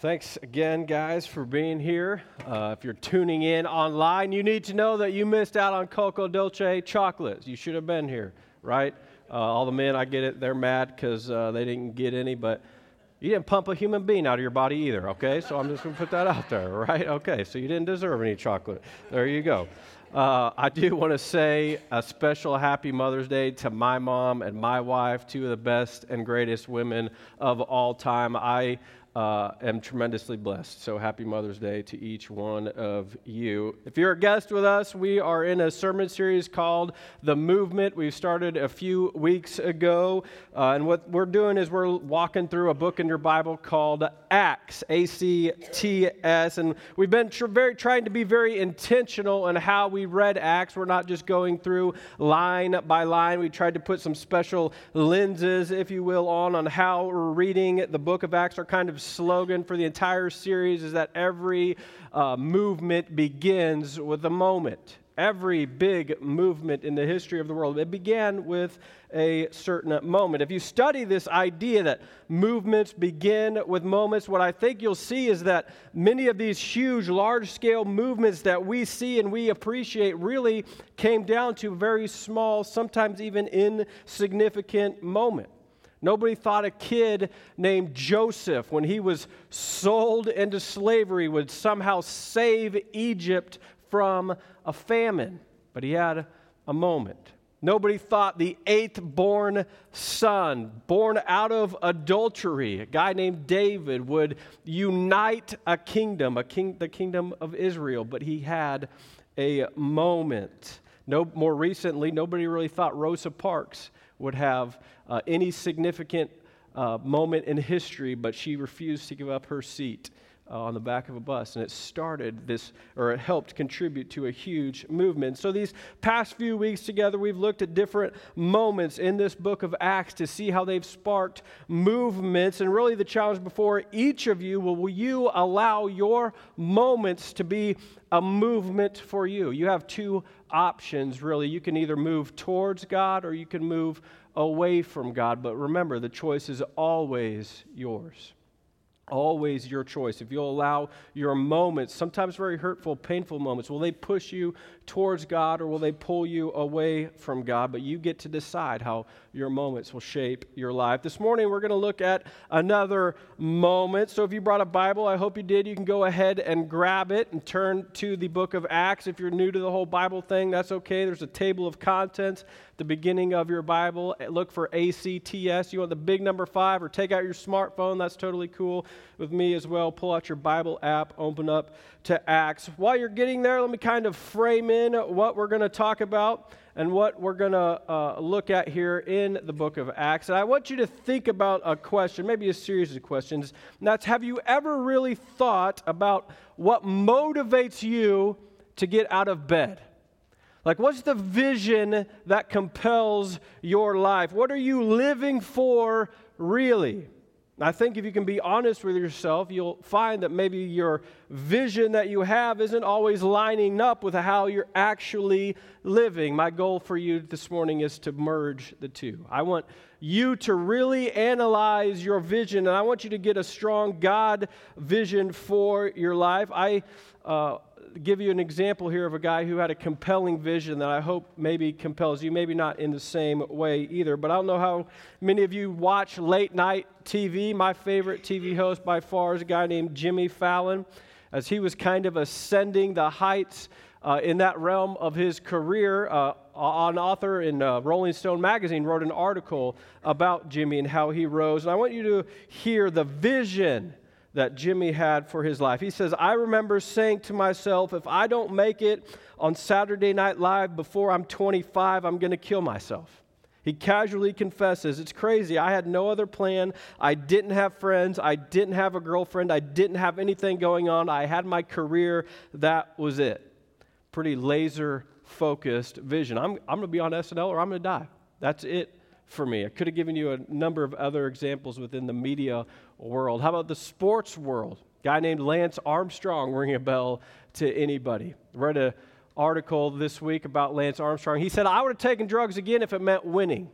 Thanks again, guys, for being here. Uh, if you're tuning in online, you need to know that you missed out on Coco Dolce chocolates. You should have been here, right? Uh, all the men, I get it, they're mad because uh, they didn't get any, but you didn't pump a human being out of your body either, okay? So I'm just going to put that out there, right? Okay, so you didn't deserve any chocolate. There you go. Uh, I do want to say a special happy Mother's Day to my mom and my wife, two of the best and greatest women of all time. I uh, am tremendously blessed. So happy Mother's Day to each one of you. If you're a guest with us, we are in a sermon series called The Movement. We started a few weeks ago. Uh, and what we're doing is we're walking through a book in your Bible called Acts, A C T S. And we've been tr- very, trying to be very intentional in how we read Acts. We're not just going through line by line. We tried to put some special lenses, if you will, on, on how we're reading the book of Acts, Our kind of slogan for the entire series is that every uh, movement begins with a moment. Every big movement in the history of the world, it began with a certain moment. If you study this idea that movements begin with moments, what I think you'll see is that many of these huge, large scale movements that we see and we appreciate really came down to very small, sometimes even insignificant moments. Nobody thought a kid named Joseph, when he was sold into slavery, would somehow save Egypt from a famine. But he had a moment. Nobody thought the eighth born son, born out of adultery, a guy named David, would unite a kingdom, a king, the kingdom of Israel. But he had a moment. No, more recently, nobody really thought Rosa Parks would have uh, any significant uh, moment in history, but she refused to give up her seat uh, on the back of a bus. And it started this, or it helped contribute to a huge movement. So, these past few weeks together, we've looked at different moments in this book of Acts to see how they've sparked movements. And really, the challenge before each of you will, will you allow your moments to be a movement for you? You have two options, really. You can either move towards God or you can move away from God. But remember, the choice is always yours always your choice. If you'll allow your moments, sometimes very hurtful, painful moments, will they push you towards God or will they pull you away from God? But you get to decide how your moments will shape your life. This morning, we're going to look at another moment. So if you brought a Bible, I hope you did, you can go ahead and grab it and turn to the book of Acts. If you're new to the whole Bible thing, that's okay. There's a table of contents the beginning of your Bible. Look for ACTS. You want the big number five, or take out your smartphone. That's totally cool with me as well. Pull out your Bible app, open up to Acts. While you're getting there, let me kind of frame in what we're going to talk about and what we're going to uh, look at here in the book of Acts. And I want you to think about a question, maybe a series of questions. And that's Have you ever really thought about what motivates you to get out of bed? Like, what's the vision that compels your life? What are you living for, really? I think if you can be honest with yourself, you'll find that maybe your vision that you have isn't always lining up with how you're actually living. My goal for you this morning is to merge the two. I want you to really analyze your vision, and I want you to get a strong God vision for your life. I uh, give you an example here of a guy who had a compelling vision that I hope maybe compels you, maybe not in the same way either. But I don't know how many of you watch late night TV. My favorite TV host by far is a guy named Jimmy Fallon, as he was kind of ascending the heights uh, in that realm of his career. Uh, an author in uh, Rolling Stone magazine wrote an article about Jimmy and how he rose. And I want you to hear the vision that Jimmy had for his life. He says, I remember saying to myself, if I don't make it on Saturday Night Live before I'm 25, I'm going to kill myself. He casually confesses, It's crazy. I had no other plan. I didn't have friends. I didn't have a girlfriend. I didn't have anything going on. I had my career. That was it. Pretty laser focused vision. I'm, I'm going to be on SNL or I'm going to die. That's it for me. I could have given you a number of other examples within the media world. How about the sports world? A guy named Lance Armstrong ring a bell to anybody. Read an article this week about Lance Armstrong. He said, I would have taken drugs again if it meant winning.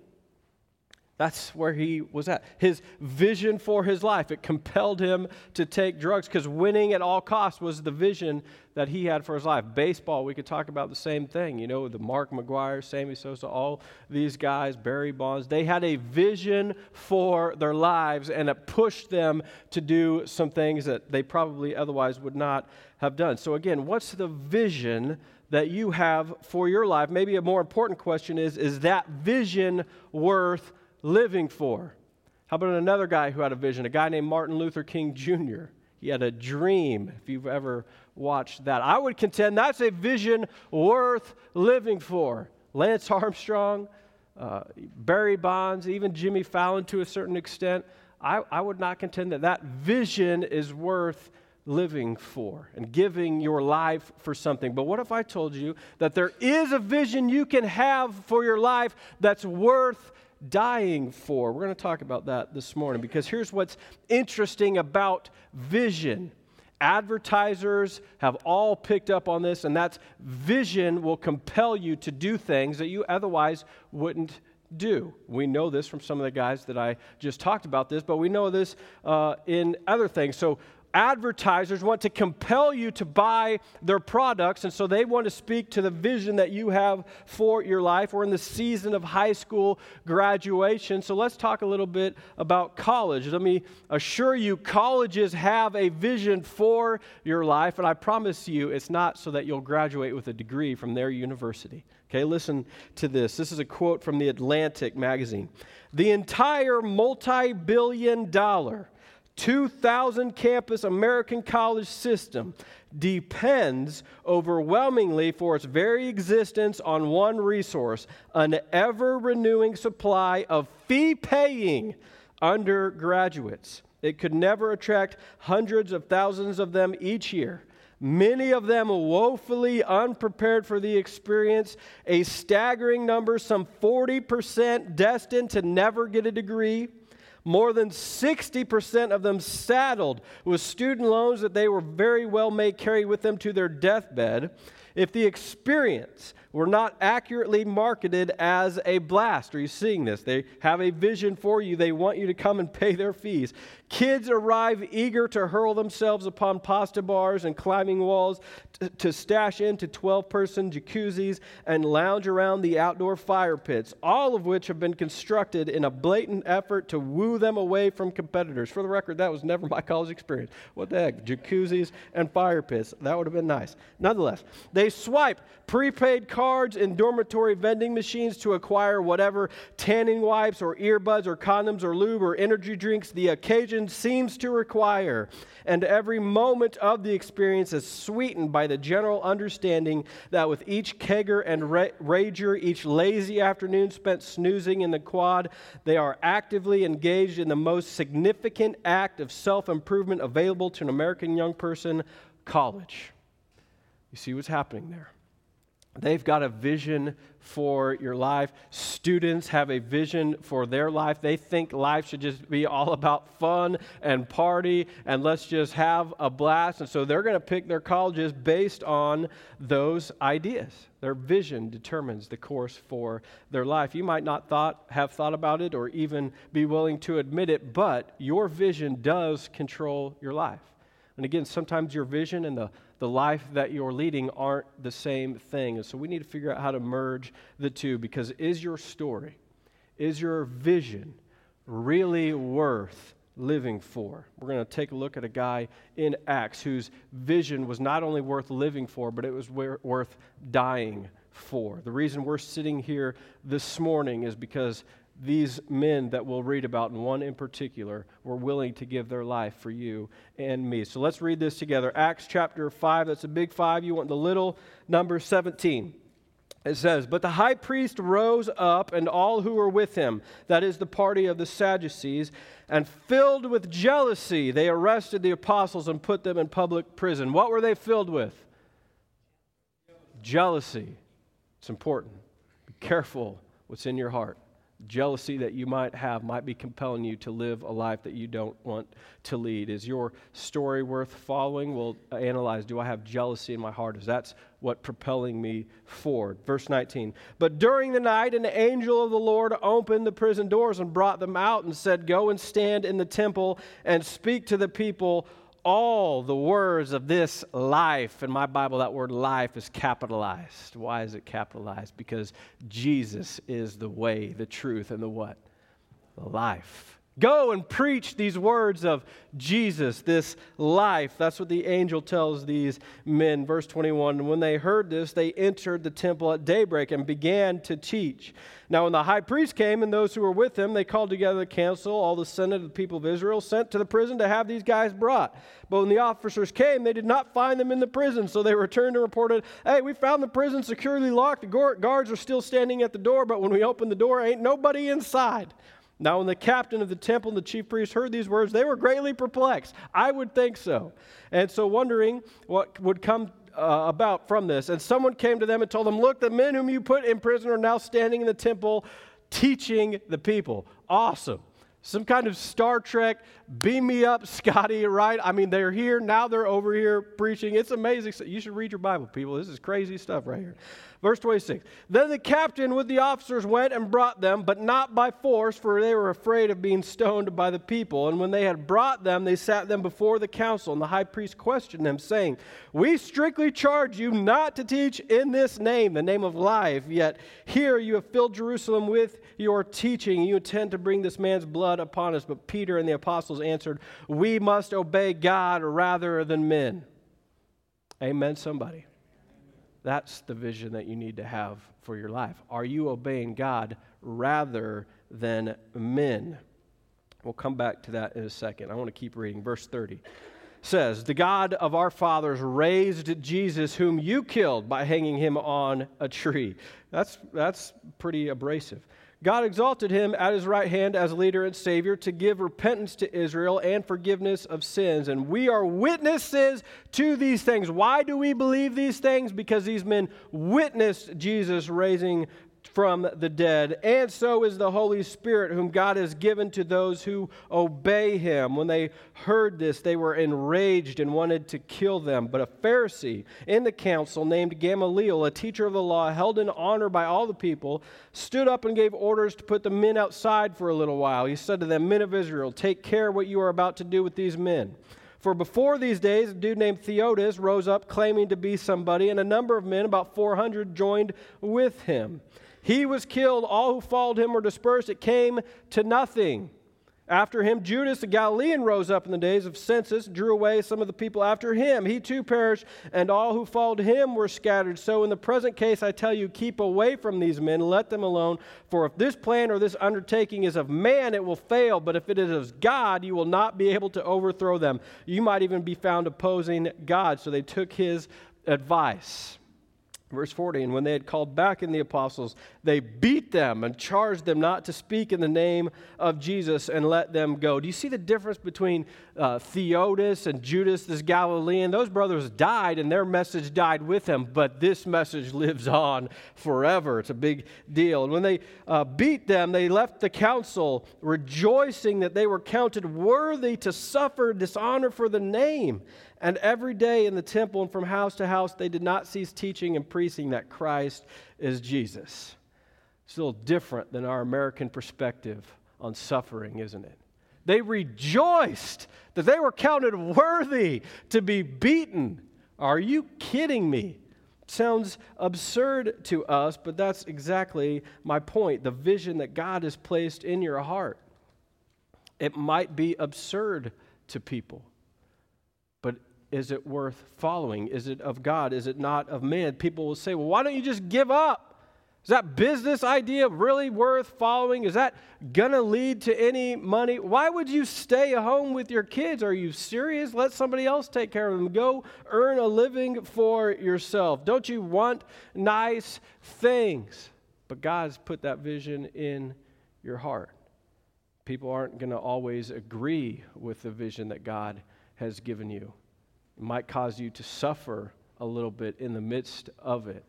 That's where he was at. His vision for his life, it compelled him to take drugs because winning at all costs was the vision that he had for his life. Baseball, we could talk about the same thing. You know, the Mark McGwire, Sammy Sosa, all these guys, Barry Bonds, they had a vision for their lives and it pushed them to do some things that they probably otherwise would not have done. So, again, what's the vision that you have for your life? Maybe a more important question is is that vision worth living for? How about another guy who had a vision, a guy named Martin Luther King Jr.? He had a dream, if you've ever watched that. I would contend that's a vision worth living for. Lance Armstrong, uh, Barry Bonds, even Jimmy Fallon to a certain extent. I, I would not contend that that vision is worth living for and giving your life for something. But what if I told you that there is a vision you can have for your life that's worth dying for. We're going to talk about that this morning because here's what's interesting about vision. Advertisers have all picked up on this, and that's vision will compel you to do things that you otherwise wouldn't do. We know this from some of the guys that I just talked about this, but we know this uh, in other things. So, advertisers want to compel you to buy their products, and so they want to speak to the vision that you have for your life. We're in the season of high school graduation, so let's talk a little bit about college. Let me assure you, colleges have a vision for your life, and I promise you, it's not so that you'll graduate with a degree from their university. Okay, listen to this. This is a quote from the Atlantic magazine. The entire multi billion dollar 2,000 campus American college system depends overwhelmingly for its very existence on one resource an ever renewing supply of fee paying undergraduates. It could never attract hundreds of thousands of them each year. Many of them woefully unprepared for the experience, a staggering number, some 40% destined to never get a degree more than 60% of them saddled with student loans that they were very well may carry with them to their deathbed. If the experience were not accurately marketed as a blast, are you seeing this? They have a vision for you. They want you to come and pay their fees. Kids arrive eager to hurl themselves upon pasta bars and climbing walls to, stash into 12 person jacuzzis and lounge around the outdoor fire pits, all of which have been constructed in a blatant effort to woo them away from competitors. For the record, that was never my college experience. What the heck? Jacuzzis and fire pits. That would have been nice. Nonetheless, they swipe prepaid cards in dormitory vending machines to acquire whatever tanning wipes or earbuds or condoms or lube or energy drinks the occasion seems to require. And every moment of the experience is sweetened by the general understanding that with each kegger and ra- rager, each lazy afternoon spent snoozing in the quad, they are actively engaged in the most significant act of self improvement available to an American young person college. You see what's happening there. They've got a vision for your life. Students have a vision for their life. They think life should just be all about fun and party and let's just have a blast. And so they're going to pick their colleges based on those ideas. Their vision determines the course for their life. You might not thought, have thought about it or even be willing to admit it, but your vision does control your life. And again, sometimes your vision and the the life that you're leading aren't the same thing. And so we need to figure out how to merge the two because is your story, is your vision really worth living for? We're going to take a look at a guy in Acts whose vision was not only worth living for, but it was worth dying for. The reason we're sitting here this morning is because these men that we'll read about, and one in particular, were willing to give their life for you and me. So let's read this together. Acts chapter 5, that's a big five. You want the little number 17. It says, But the high priest rose up, and all who were with him, that is the party of the Sadducees, and filled with jealousy, they arrested the apostles and put them in public prison. What were they filled with? Jealousy. It's important. Be careful what's in your heart jealousy that you might have might be compelling you to live a life that you don't want to lead. Is your story worth following? We'll analyze do I have jealousy in my heart? Is that what propelling me forward? Verse 19. But during the night, an angel of the Lord opened the prison doors and brought them out and said, Go and stand in the temple and speak to the people all the words of this life. In my Bible, that word life is capitalized. Why is it capitalized? Because Jesus is the way, the truth, and the what? The life. Go and preach these words of Jesus, this life. That's what the angel tells these men. Verse 21 When they heard this, they entered the temple at daybreak and began to teach. Now, when the high priest came and those who were with him, they called together the council, all the senate of the people of Israel, sent to the prison to have these guys brought. But when the officers came, they did not find them in the prison. So they returned and reported, Hey, we found the prison securely locked. The guards are still standing at the door, but when we opened the door, ain't nobody inside. Now, when the captain of the temple and the chief priests heard these words, they were greatly perplexed. I would think so. And so, wondering what would come uh, about from this. And someone came to them and told them, Look, the men whom you put in prison are now standing in the temple teaching the people. Awesome. Some kind of Star Trek, beam me up, Scotty, right? I mean, they're here, now they're over here preaching. It's amazing. You should read your Bible, people. This is crazy stuff right here. Verse 26 Then the captain with the officers went and brought them, but not by force, for they were afraid of being stoned by the people. And when they had brought them, they sat them before the council. And the high priest questioned them, saying, We strictly charge you not to teach in this name, the name of life. Yet here you have filled Jerusalem with your teaching. You intend to bring this man's blood upon us. But Peter and the apostles answered, We must obey God rather than men. Amen, somebody. That's the vision that you need to have for your life. Are you obeying God rather than men? We'll come back to that in a second. I want to keep reading. Verse 30 says, The God of our fathers raised Jesus, whom you killed by hanging him on a tree. That's, that's pretty abrasive. God exalted him at his right hand as leader and savior to give repentance to Israel and forgiveness of sins. And we are witnesses to these things. Why do we believe these things? Because these men witnessed Jesus raising from the dead, and so is the Holy Spirit, whom God has given to those who obey him. When they heard this, they were enraged and wanted to kill them. But a Pharisee in the council, named Gamaliel, a teacher of the law, held in honor by all the people, stood up and gave orders to put the men outside for a little while. He said to them, Men of Israel, take care what you are about to do with these men. For before these days, a dude named Theudas rose up claiming to be somebody, and a number of men, about 400, joined with him. He was killed. All who followed him were dispersed. It came to nothing. After him, Judas the Galilean rose up in the days of census, drew away some of the people after him. He too perished, and all who followed him were scattered. So, in the present case, I tell you, keep away from these men, let them alone. For if this plan or this undertaking is of man, it will fail. But if it is of God, you will not be able to overthrow them. You might even be found opposing God. So, they took his advice. Verse 40, and when they had called back in the apostles, they beat them and charged them not to speak in the name of Jesus and let them go. Do you see the difference between uh, Theudas and Judas, this Galilean? Those brothers died and their message died with them, but this message lives on forever. It's a big deal. And when they uh, beat them, they left the council rejoicing that they were counted worthy to suffer dishonor for the name. And every day in the temple and from house to house, they did not cease teaching and preaching that Christ is Jesus. It's a little different than our American perspective on suffering, isn't it? They rejoiced that they were counted worthy to be beaten. Are you kidding me? Sounds absurd to us, but that's exactly my point. The vision that God has placed in your heart. It might be absurd to people is it worth following? Is it of God? Is it not of man? People will say, well, why don't you just give up? Is that business idea really worth following? Is that going to lead to any money? Why would you stay at home with your kids? Are you serious? Let somebody else take care of them. Go earn a living for yourself. Don't you want nice things? But God's put that vision in your heart. People aren't going to always agree with the vision that God has given you. It might cause you to suffer a little bit in the midst of it.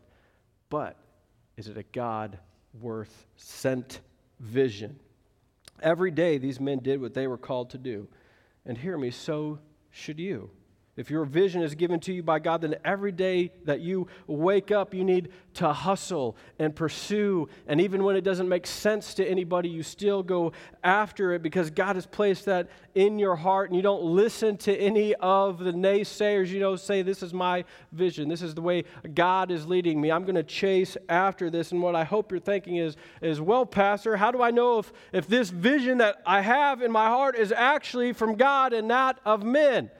But is it a God worth sent vision. Every day, these men did what they were called to do. And hear me, so should you. If your vision is given to you by God, then every day that you wake up, you need to hustle and pursue. And even when it doesn't make sense to anybody, you still go after it because God has placed that in your heart. And you don't listen to any of the naysayers. You don't say, This is my vision. This is the way God is leading me. I'm going to chase after this. And what I hope you're thinking is, is Well, Pastor, how do I know if, if this vision that I have in my heart is actually from God and not of men?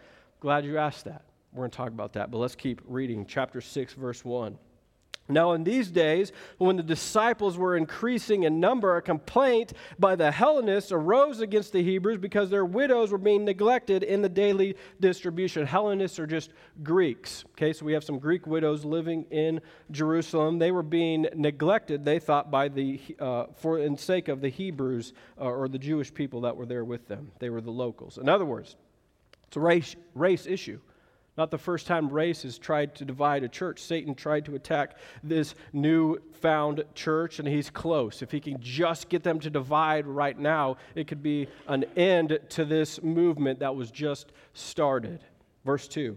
Glad you asked that. We're going to talk about that, but let's keep reading. Chapter 6, verse 1. Now, in these days, when the disciples were increasing in number, a complaint by the Hellenists arose against the Hebrews because their widows were being neglected in the daily distribution. Hellenists are just Greeks. Okay, so we have some Greek widows living in Jerusalem. They were being neglected, they thought, by the uh, for in sake of the Hebrews uh, or the Jewish people that were there with them. They were the locals. In other words, it's a race, race issue. Not the first time race has tried to divide a church. Satan tried to attack this new found church, and he's close. If he can just get them to divide right now, it could be an end to this movement that was just started. Verse 2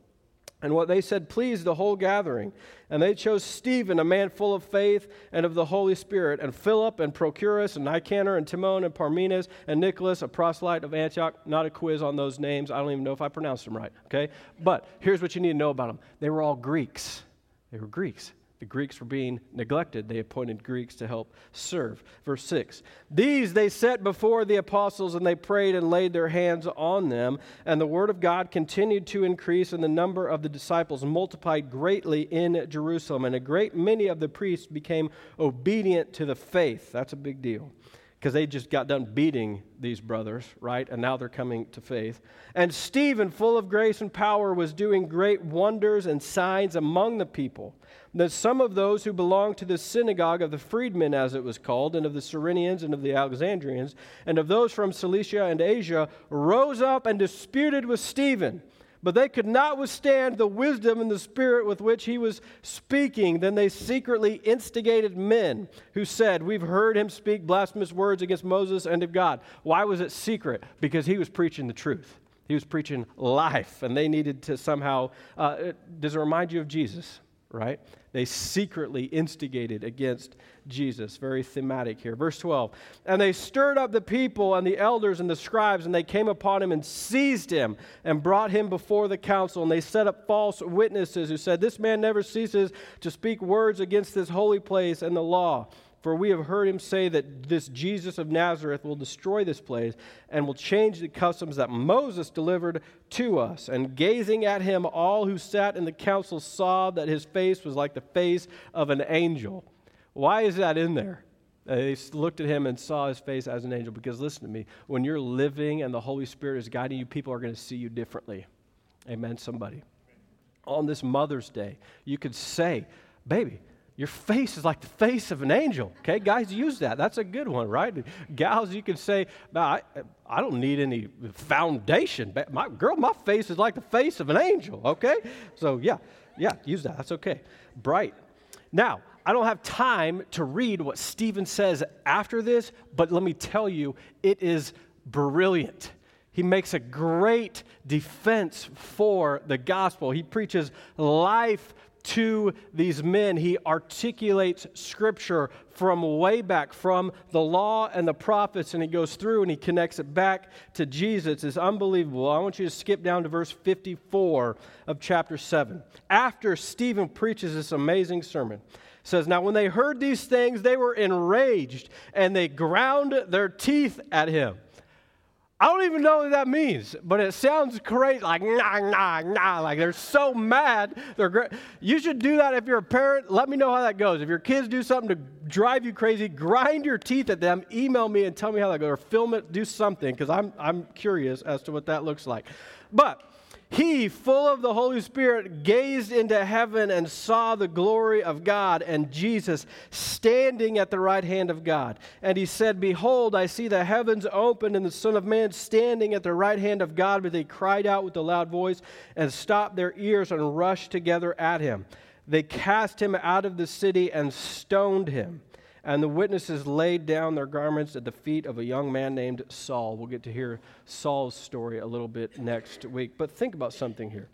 And what they said pleased the whole gathering. And they chose Stephen, a man full of faith and of the Holy Spirit, and Philip, and Prochorus, and Nicanor, and Timon, and Parmenas, and Nicholas, a proselyte of Antioch. Not a quiz on those names. I don't even know if I pronounced them right, okay? But here's what you need to know about them they were all Greeks. They were Greeks. The Greeks were being neglected. They appointed Greeks to help serve. Verse 6 These they set before the apostles, and they prayed and laid their hands on them. And the word of God continued to increase, and the number of the disciples multiplied greatly in Jerusalem. And a great many of the priests became obedient to the faith. That's a big deal because they just got done beating these brothers, right? And now they're coming to faith. And Stephen, full of grace and power, was doing great wonders and signs among the people. That some of those who belonged to the synagogue of the freedmen, as it was called, and of the Cyrenians and of the Alexandrians, and of those from Cilicia and Asia, rose up and disputed with Stephen. But they could not withstand the wisdom and the spirit with which he was speaking. Then they secretly instigated men who said, We've heard him speak blasphemous words against Moses and of God. Why was it secret? Because he was preaching the truth. He was preaching life, and they needed to somehow. Uh, does it remind you of Jesus? Right? They secretly instigated against Jesus. Very thematic here. Verse 12. And they stirred up the people and the elders and the scribes, and they came upon him and seized him and brought him before the council. And they set up false witnesses who said, This man never ceases to speak words against this holy place and the law. For we have heard him say that this Jesus of Nazareth will destroy this place and will change the customs that Moses delivered to us. And gazing at him, all who sat in the council saw that his face was like the face of an angel. Why is that in there? They looked at him and saw his face as an angel. Because listen to me, when you're living and the Holy Spirit is guiding you, people are going to see you differently. Amen, somebody. On this Mother's Day, you could say, Baby, your face is like the face of an angel. Okay, guys, use that. That's a good one, right? Gals, you can say, no, I, I don't need any foundation. My girl, my face is like the face of an angel. Okay, so yeah, yeah, use that. That's okay. Bright. Now, I don't have time to read what Stephen says after this, but let me tell you, it is brilliant. He makes a great defense for the gospel. He preaches life to these men. He articulates scripture from way back, from the law and the prophets, and he goes through and he connects it back to Jesus. It's unbelievable. I want you to skip down to verse 54 of chapter 7. After Stephen preaches this amazing sermon, says, Now when they heard these things, they were enraged and they ground their teeth at him. I don't even know what that means, but it sounds great, like nah, nah, nah, like they're so mad. They're great. You should do that if you're a parent. Let me know how that goes. If your kids do something to drive you crazy, grind your teeth at them, email me and tell me how that goes, or film it, do something, because I'm, I'm curious as to what that looks like. But He, full of the Holy Spirit, gazed into heaven and saw the glory of God and Jesus standing at the right hand of God. And he said, Behold, I see the heavens opened and the Son of Man standing at the right hand of God. But they cried out with a loud voice and stopped their ears and rushed together at him. They cast him out of the city and stoned him. And the witnesses laid down their garments at the feet of a young man named Saul. We'll get to hear Saul's story a little bit next week. But think about something here.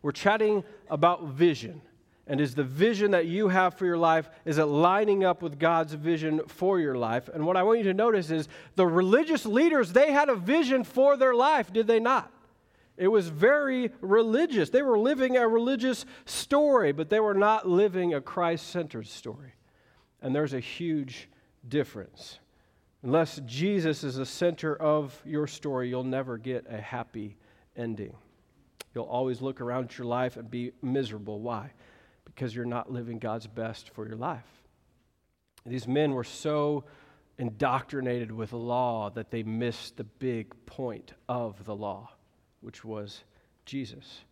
We're chatting about vision. And is the vision that you have for your life, is it lining up with God's vision for your life? And what I want you to notice is the religious leaders, they had a vision for their life, did they not? It was very religious. They were living a religious story, but they were not living a Christ centered story. And there's a huge difference. Unless Jesus is the center of your story, you'll never get a happy ending. You'll always look around at your life and be miserable. Why? Because you're not living God's best for your life. These men were so indoctrinated with law that they missed the big point of the law, which was Jesus.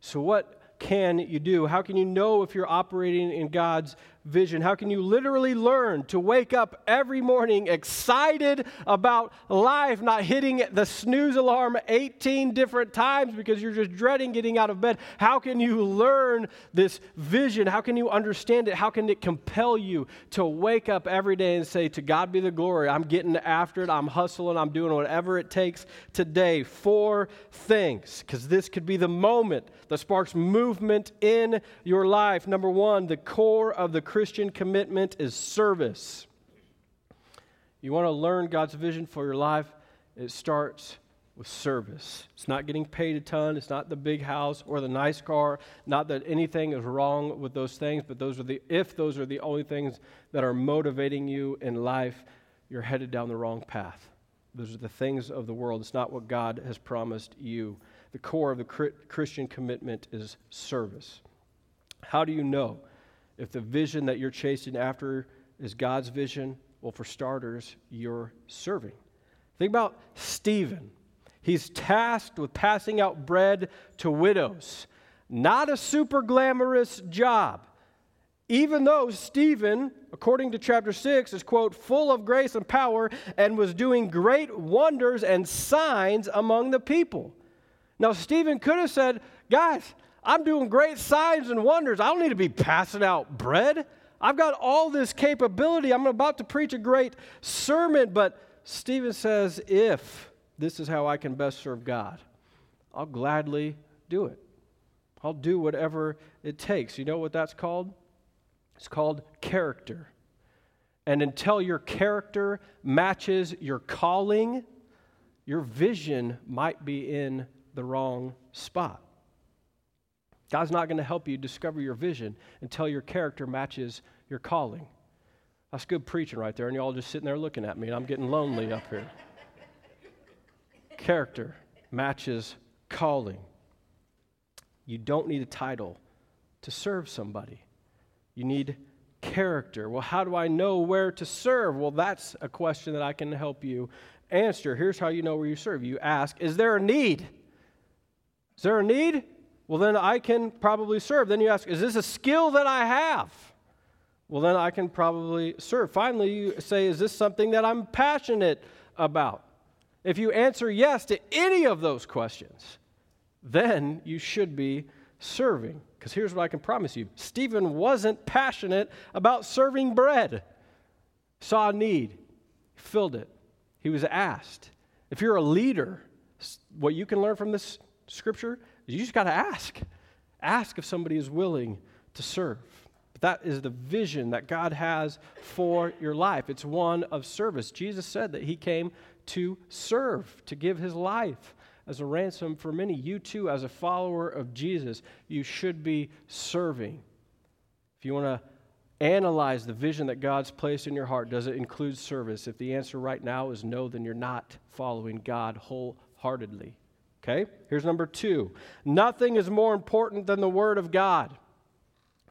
So, what can you do? How can you know if you're operating in God's vision? How can you literally learn to wake up every morning excited about life, not hitting the snooze alarm 18 different times because you're just dreading getting out of bed? How can you learn this vision? How can you understand it? How can it compel you to wake up every day and say, To God be the glory, I'm getting after it, I'm hustling, I'm doing whatever it takes today? Four things, because this could be the moment that sparks movement in your life. Number one, the core of the Christian commitment is service. You want to learn God's vision for your life? It starts with service. It's not getting paid a ton, it's not the big house or the nice car, not that anything is wrong with those things, but those are the if those are the only things that are motivating you in life, you're headed down the wrong path. Those are the things of the world. It's not what God has promised you. The core of the Christian commitment is service. How do you know if the vision that you're chasing after is God's vision, well, for starters, you're serving. Think about Stephen. He's tasked with passing out bread to widows. Not a super glamorous job. Even though Stephen, according to chapter 6, is, quote, full of grace and power and was doing great wonders and signs among the people. Now, Stephen could have said, Guys, I'm doing great signs and wonders. I don't need to be passing out bread. I've got all this capability. I'm about to preach a great sermon. But Stephen says, if this is how I can best serve God, I'll gladly do it. I'll do whatever it takes. You know what that's called? It's called character. And until your character matches your calling, your vision might be in the wrong spot. God's not going to help you discover your vision until your character matches your calling. That's good preaching right there, and you're all just sitting there looking at me, and I'm getting lonely up here. character matches calling. You don't need a title to serve somebody, you need character. Well, how do I know where to serve? Well, that's a question that I can help you answer. Here's how you know where you serve you ask, Is there a need? Is there a need? Well, then I can probably serve. Then you ask, is this a skill that I have? Well, then I can probably serve. Finally, you say, is this something that I'm passionate about? If you answer yes to any of those questions, then you should be serving. Because here's what I can promise you Stephen wasn't passionate about serving bread, saw a need, filled it. He was asked. If you're a leader, what you can learn from this scripture you just got to ask. Ask if somebody is willing to serve. But That is the vision that God has for your life. It's one of service. Jesus said that he came to serve, to give his life as a ransom for many. You too, as a follower of Jesus, you should be serving. If you want to analyze the vision that God's placed in your heart, does it include service? If the answer right now is no, then you're not following God wholeheartedly. Okay? Here's number two nothing is more important than the Word of God.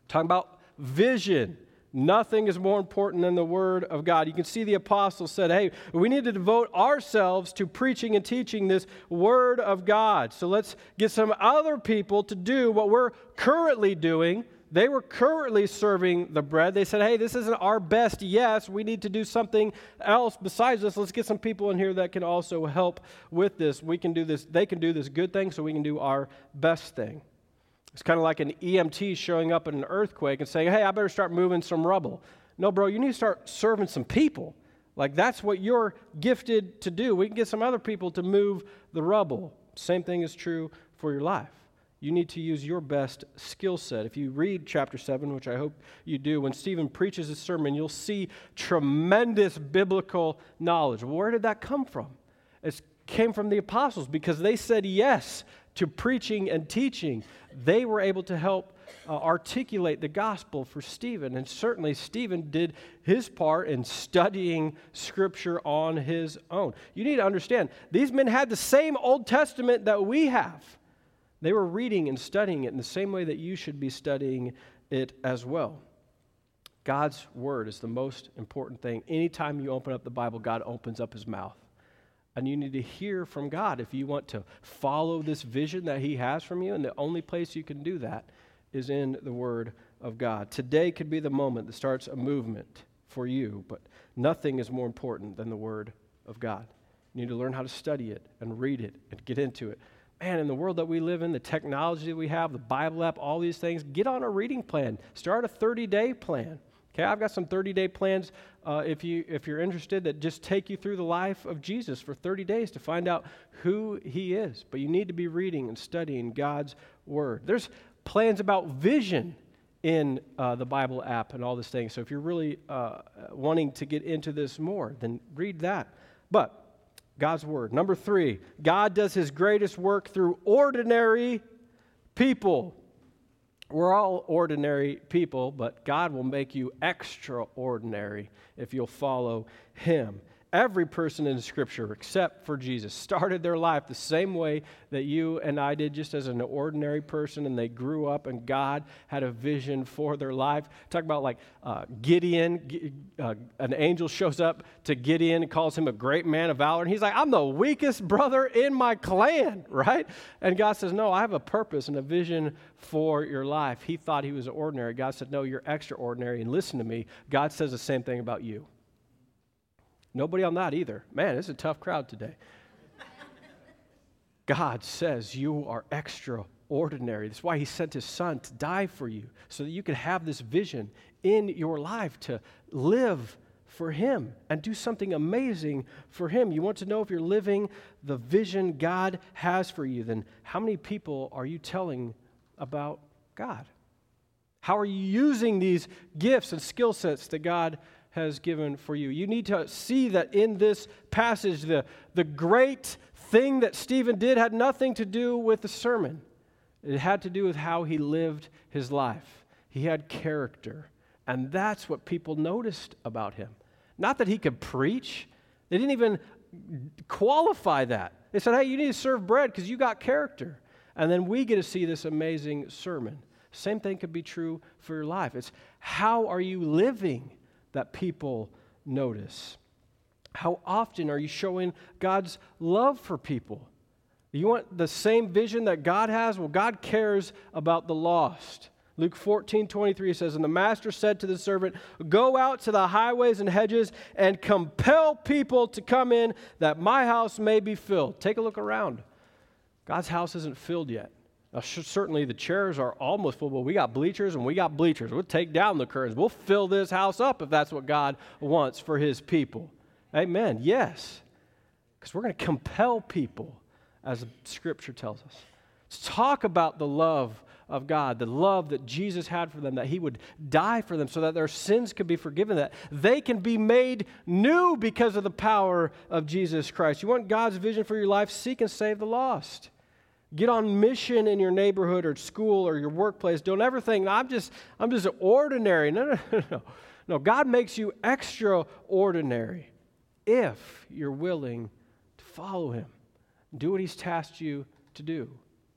talking about vision. Nothing is more important than the Word of God. You can see the apostles said, hey, we need to devote ourselves to preaching and teaching this Word of God. So let's get some other people to do what we're currently doing. They were currently serving the bread. They said, hey, this isn't our best yes. We need to do something else besides this. Let's get some people in here that can also help with this. We can do this. They can do this good thing, so we can do our best thing. It's kind of like an EMT showing up in an earthquake and saying, hey, I better start moving some rubble. No, bro, you need to start serving some people. Like that's what you're gifted to do. We can get some other people to move the rubble. Same thing is true for your life. You need to use your best skill set. If you read chapter 7, which I hope you do, when Stephen preaches his sermon, you'll see tremendous biblical knowledge. Where did that come from? It came from the apostles because they said yes to preaching and teaching, they were able to help uh, articulate the gospel for Stephen. And certainly, Stephen did his part in studying scripture on his own. You need to understand, these men had the same Old Testament that we have. They were reading and studying it in the same way that you should be studying it as well. God's word is the most important thing. Anytime you open up the Bible, God opens up his mouth. And you need to hear from God if you want to follow this vision that He has from you. And the only place you can do that is in the Word of God. Today could be the moment that starts a movement for you, but nothing is more important than the Word of God. You need to learn how to study it and read it and get into it. Man, in the world that we live in, the technology that we have, the Bible app, all these things, get on a reading plan. Start a 30 day plan. Okay, I've got some 30 day plans uh, if, you, if you're interested that just take you through the life of Jesus for 30 days to find out who he is. But you need to be reading and studying God's word. There's plans about vision in uh, the Bible app and all this thing. So if you're really uh, wanting to get into this more, then read that. But God's word. Number three, God does his greatest work through ordinary people. We're all ordinary people, but God will make you extraordinary if you'll follow Him. Every person in Scripture, except for Jesus, started their life the same way that you and I did, just as an ordinary person, and they grew up, and God had a vision for their life. Talk about like uh, Gideon. Uh, an angel shows up to Gideon and calls him a great man of valor, and he's like, I'm the weakest brother in my clan, right? And God says, No, I have a purpose and a vision for your life. He thought he was ordinary. God said, No, you're extraordinary, and listen to me. God says the same thing about you. Nobody on that either. Man, it's a tough crowd today. God says you are extraordinary. That's why He sent His Son to die for you, so that you could have this vision in your life to live for Him and do something amazing for Him. You want to know if you're living the vision God has for you, then how many people are you telling about God? How are you using these gifts and skill sets that God has given for you. You need to see that in this passage, the, the great thing that Stephen did had nothing to do with the sermon, it had to do with how he lived his life. He had character. And that's what people noticed about him. Not that he could preach, they didn't even qualify that. They said, hey, you need to serve bread because you got character. And then we get to see this amazing sermon. Same thing could be true for your life. It's how are you living? That people notice? How often are you showing God's love for people? You want the same vision that God has? Well, God cares about the lost. Luke 14, 23 says, And the master said to the servant, Go out to the highways and hedges and compel people to come in that my house may be filled. Take a look around. God's house isn't filled yet. Uh, now, certainly the chairs are almost full, but we got bleachers and we got bleachers. We'll take down the curtains. We'll fill this house up if that's what God wants for his people. Amen. Yes. Because we're going to compel people, as Scripture tells us. Let's talk about the love of God, the love that Jesus had for them, that he would die for them so that their sins could be forgiven, that they can be made new because of the power of Jesus Christ. You want God's vision for your life? Seek and save the lost. Get on mission in your neighborhood or school or your workplace. Don't ever think, I'm just, I'm just ordinary. No, no, no, no. No, God makes you extraordinary if you're willing to follow Him. Do what He's tasked you to do.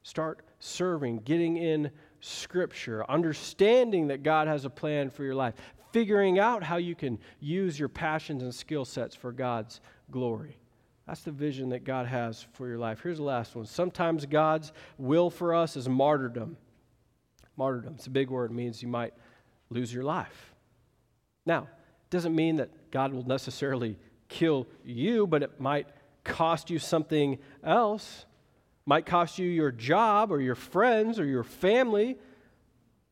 Start serving, getting in Scripture, understanding that God has a plan for your life. figuring out how you can use your passions and skill sets for God's glory. That's the vision that God has for your life. Here's the last one. Sometimes God's will for us is martyrdom. Martyrdom, it's a big word, it means you might lose your life. Now, it doesn't mean that God will necessarily kill you, but it might cost you something else. It might cost you your job or your friends or your family.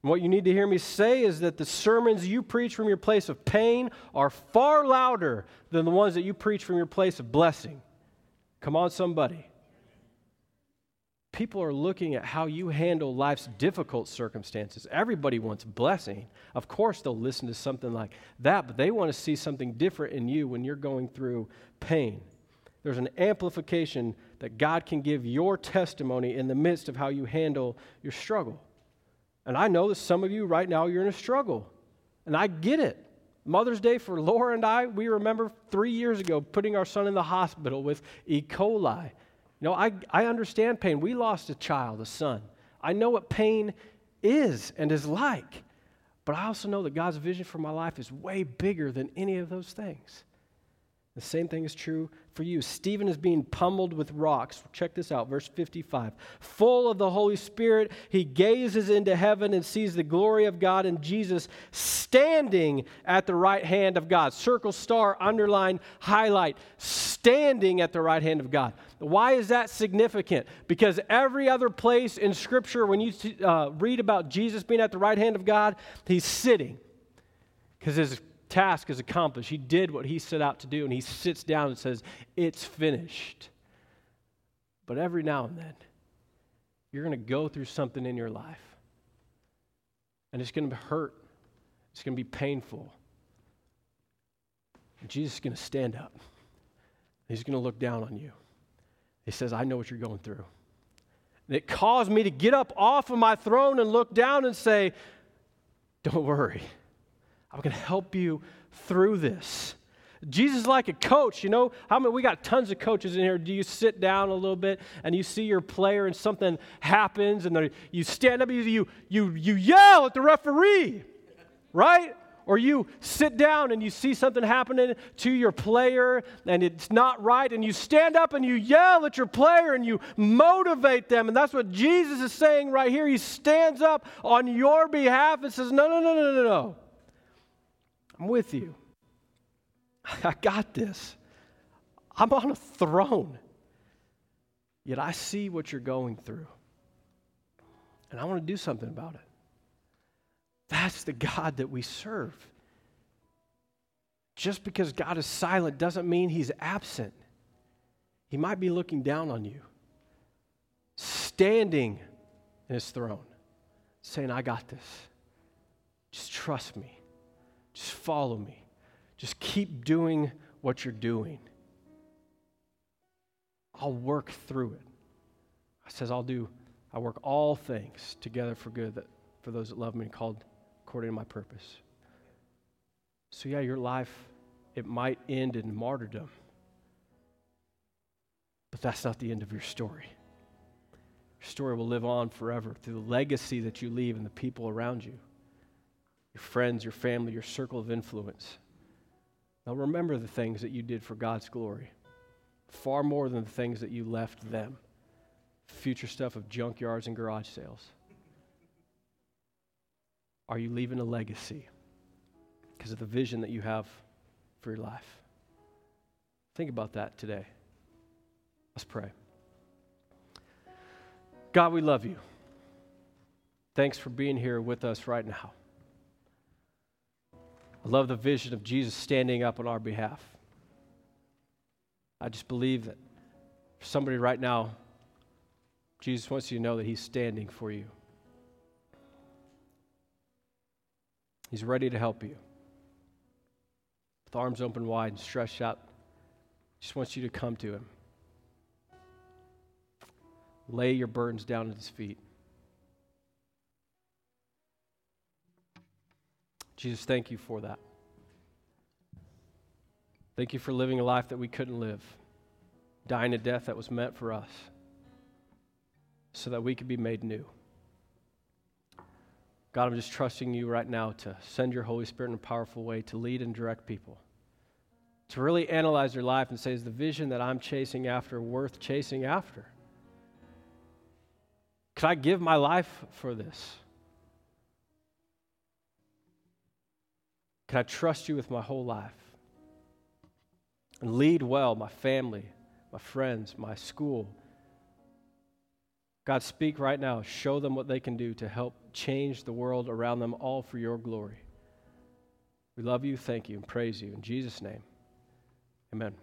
And what you need to hear me say is that the sermons you preach from your place of pain are far louder than the ones that you preach from your place of blessing. Come on, somebody people are looking at how you handle life's difficult circumstances. Everybody wants blessing. Of course, they'll listen to something like that, but they want to see something different in you when you're going through pain. There's an amplification that God can give your testimony in the midst of how you handle your struggle. And I know that some of you right now, you're in a struggle. And I get it. Mother's Day for Laura and I, we remember three years ago putting our son in the hospital with E. coli. You know, I, I understand pain. We lost a child, a son. I know what pain is and is like. But I also know that God's vision for my life is way bigger than any of those things. The same thing is true for you. Stephen is being pummeled with rocks. Check this out, verse 55. Full of the Holy Spirit, he gazes into heaven and sees the glory of God and Jesus standing at the right hand of God. Circle, star, underline, highlight. Standing at the right hand of God. Why is that significant? Because every other place in Scripture, when you uh, read about Jesus being at the right hand of God, he's sitting. Because his task is accomplished. He did what he set out to do, and he sits down and says, It's finished. But every now and then, you're going to go through something in your life, and it's going to hurt, it's going to be painful. And Jesus is going to stand up, he's going to look down on you. He says, I know what you're going through. And it caused me to get up off of my throne and look down and say, Don't worry. I'm going to help you through this. Jesus is like a coach, you know. How many we got tons of coaches in here. Do you sit down a little bit and you see your player and something happens and you stand up, you you you yell at the referee, right? Or you sit down and you see something happening to your player and it's not right, and you stand up and you yell at your player and you motivate them. And that's what Jesus is saying right here. He stands up on your behalf and says, No, no, no, no, no, no. I'm with you. I got this. I'm on a throne. Yet I see what you're going through. And I want to do something about it. That's the God that we serve. Just because God is silent doesn't mean he's absent. He might be looking down on you, standing in his throne, saying, I got this. Just trust me. Just follow me. Just keep doing what you're doing. I'll work through it. I says, I'll do, I work all things together for good that, for those that love me and called according to my purpose. So, yeah, your life, it might end in martyrdom, but that's not the end of your story. Your story will live on forever through the legacy that you leave and the people around you your friends, your family, your circle of influence. Now remember the things that you did for God's glory, far more than the things that you left them. Future stuff of junkyards and garage sales. Are you leaving a legacy because of the vision that you have for your life? Think about that today. Let's pray. God, we love you. Thanks for being here with us right now. I love the vision of Jesus standing up on our behalf. I just believe that for somebody right now, Jesus wants you to know that He's standing for you. He's ready to help you. With arms open wide and stretched out, he just wants you to come to Him. Lay your burdens down at His feet. Jesus, thank you for that. Thank you for living a life that we couldn't live, dying a death that was meant for us, so that we could be made new. God, I'm just trusting you right now to send your Holy Spirit in a powerful way to lead and direct people. To really analyze their life and say, is the vision that I'm chasing after worth chasing after? Could I give my life for this? Can I trust you with my whole life? And lead well my family, my friends, my school. God, speak right now. Show them what they can do to help change the world around them, all for your glory. We love you, thank you, and praise you. In Jesus' name, amen.